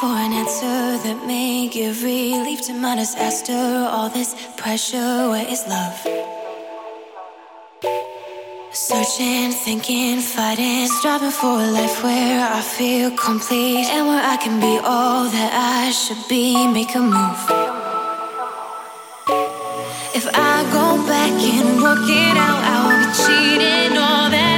for an answer that may give relief to my disaster. All this pressure, where is love? Searching, thinking, fighting, striving for a life where I feel complete and where I can be all that I should be. Make a move. If I go back and work it out, I'll be cheating all that.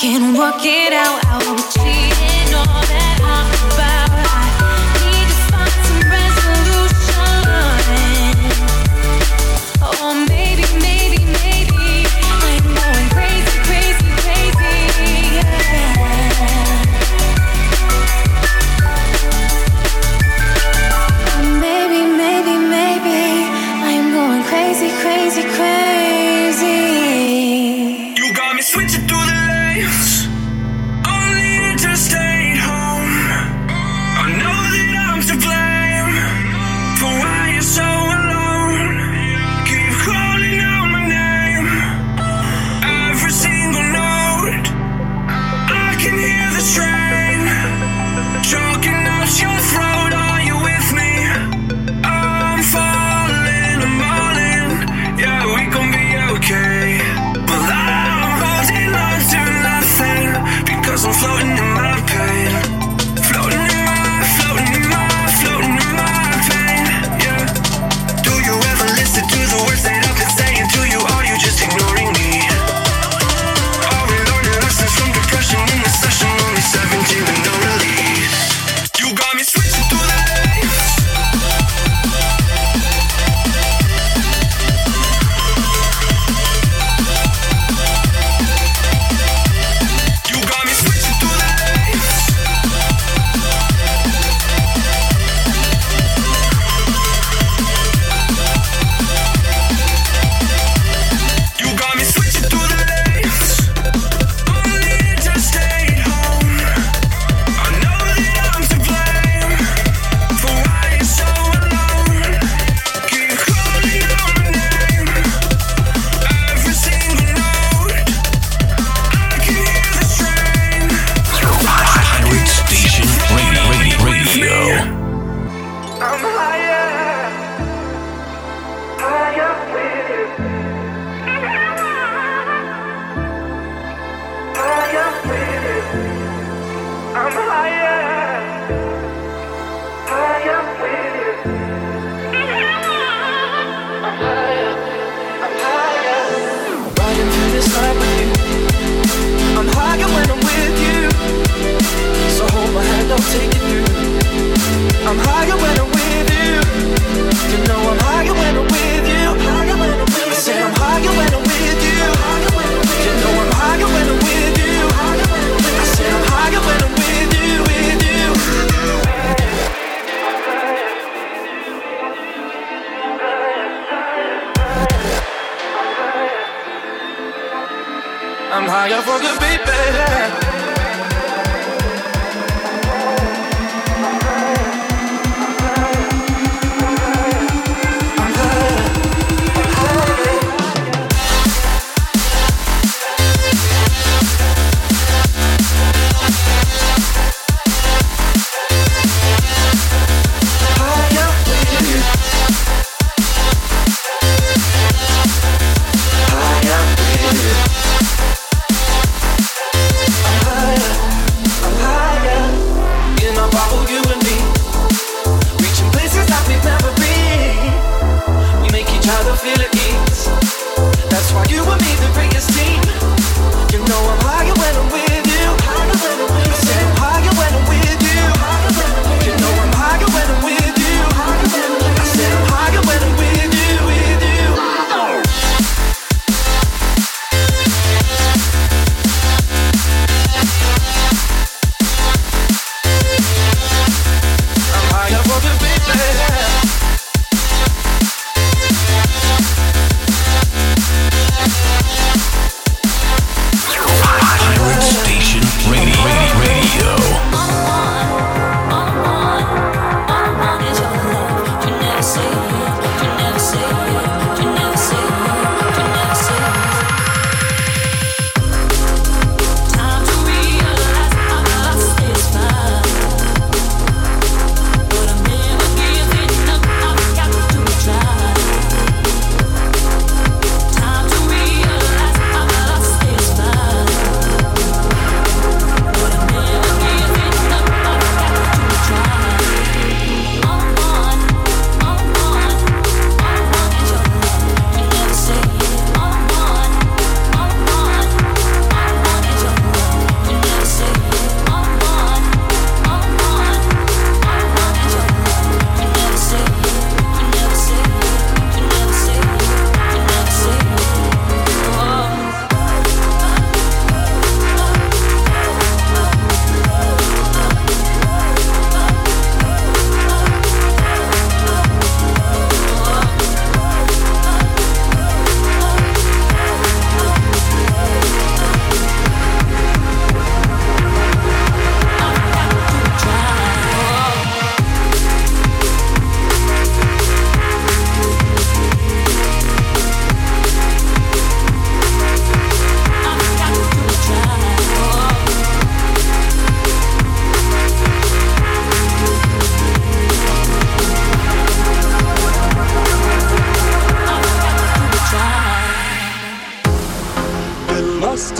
Can work it out.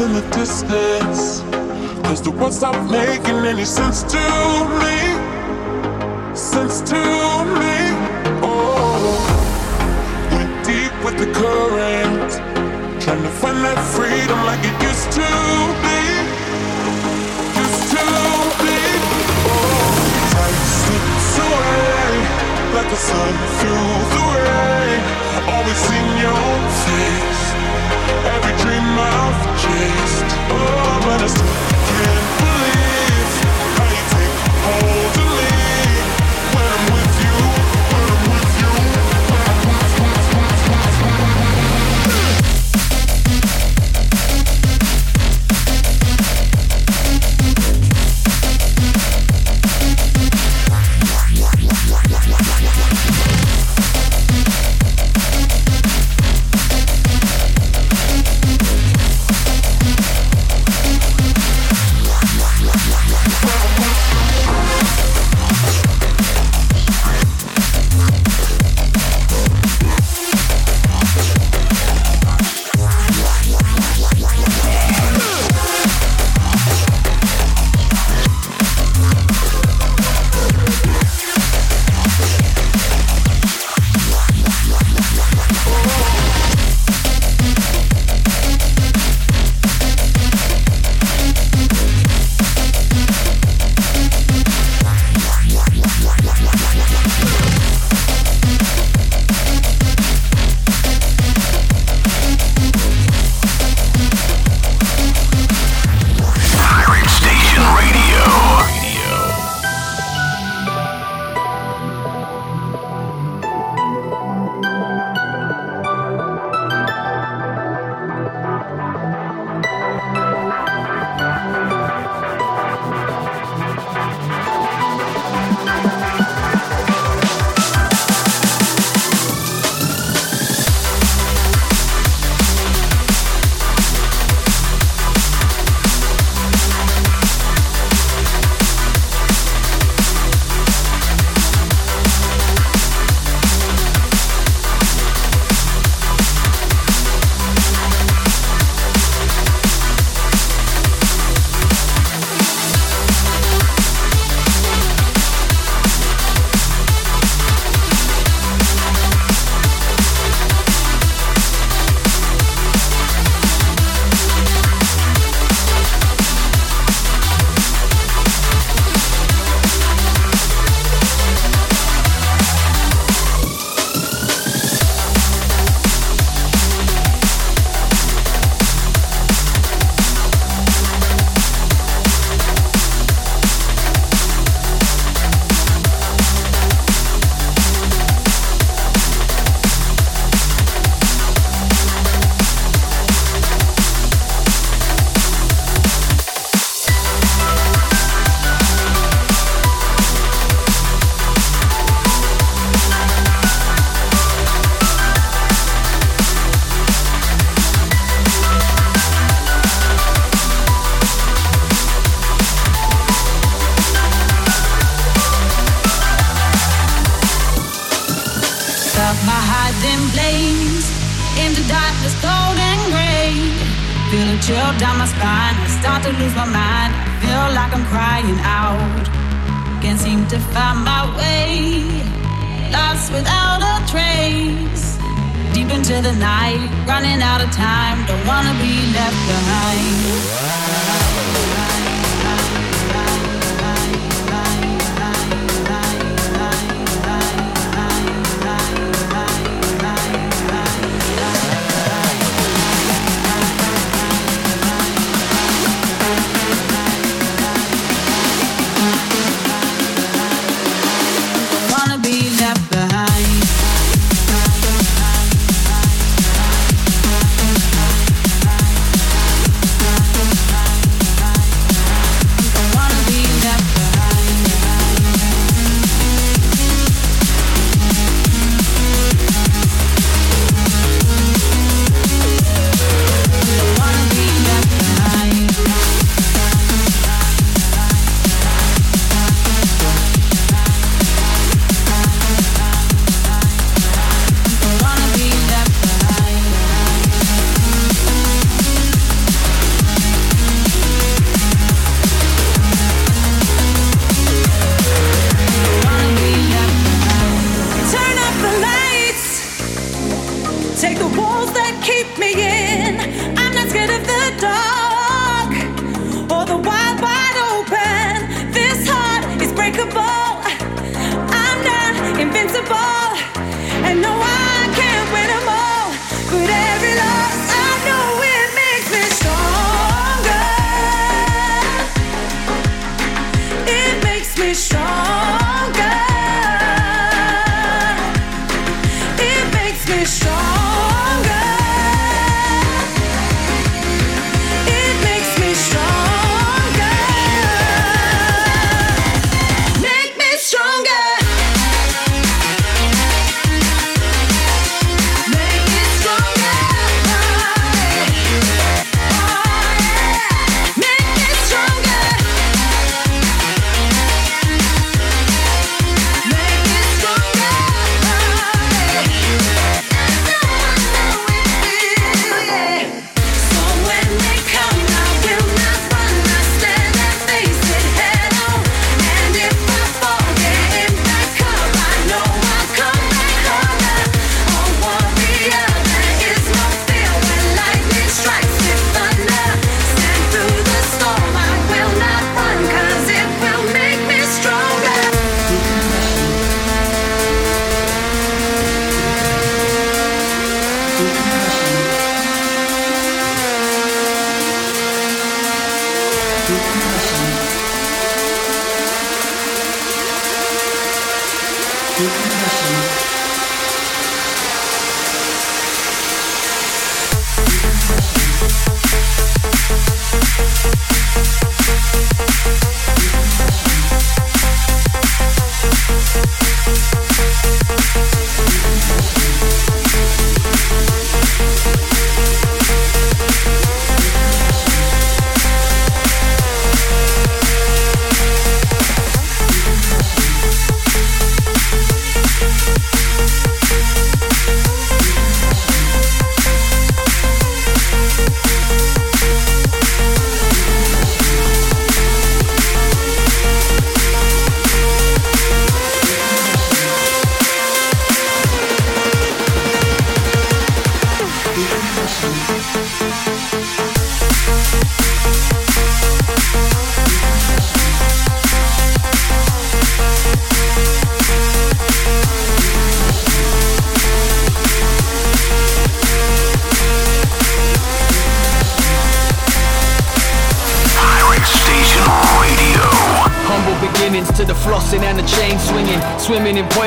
In the distance. Cause the words stop making any sense to me. Sense to me. Oh, went deep with the current. Trying to find that freedom like it used to be. Used to be. Oh, time slips away like the sun through the rain. Always in your face. Every dream I've chased. Oh, but I into cold and gray. Feel a chill down my spine. I start to lose my mind. I feel like I'm crying out. Can't seem to find my way. Lost without a trace. Deep into the night, running out of time. Don't wanna be left behind. Swimming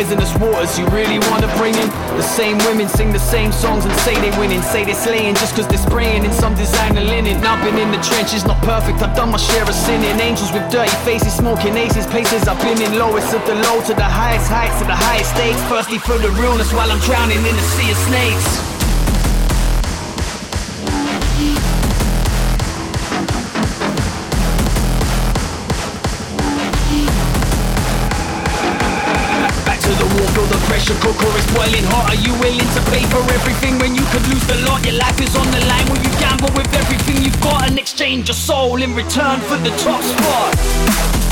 poisonous waters, you really wanna bring in the same women, sing the same songs and say they winning. Say they're slaying just cause they're spraying in some designer linen. I've been in the trenches, not perfect, I've done my share of sinning. Angels with dirty faces, smoking aces, places I've been in. Lowest of the low to the highest heights, to the highest stakes. Firstly for the realness while I'm drowning in a sea of snakes. Pressure cooker is boiling hot Are you willing to pay for everything when you could lose the lot? Your life is on the line Will you gamble with everything you've got And exchange your soul in return for the top spot?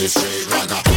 this like a.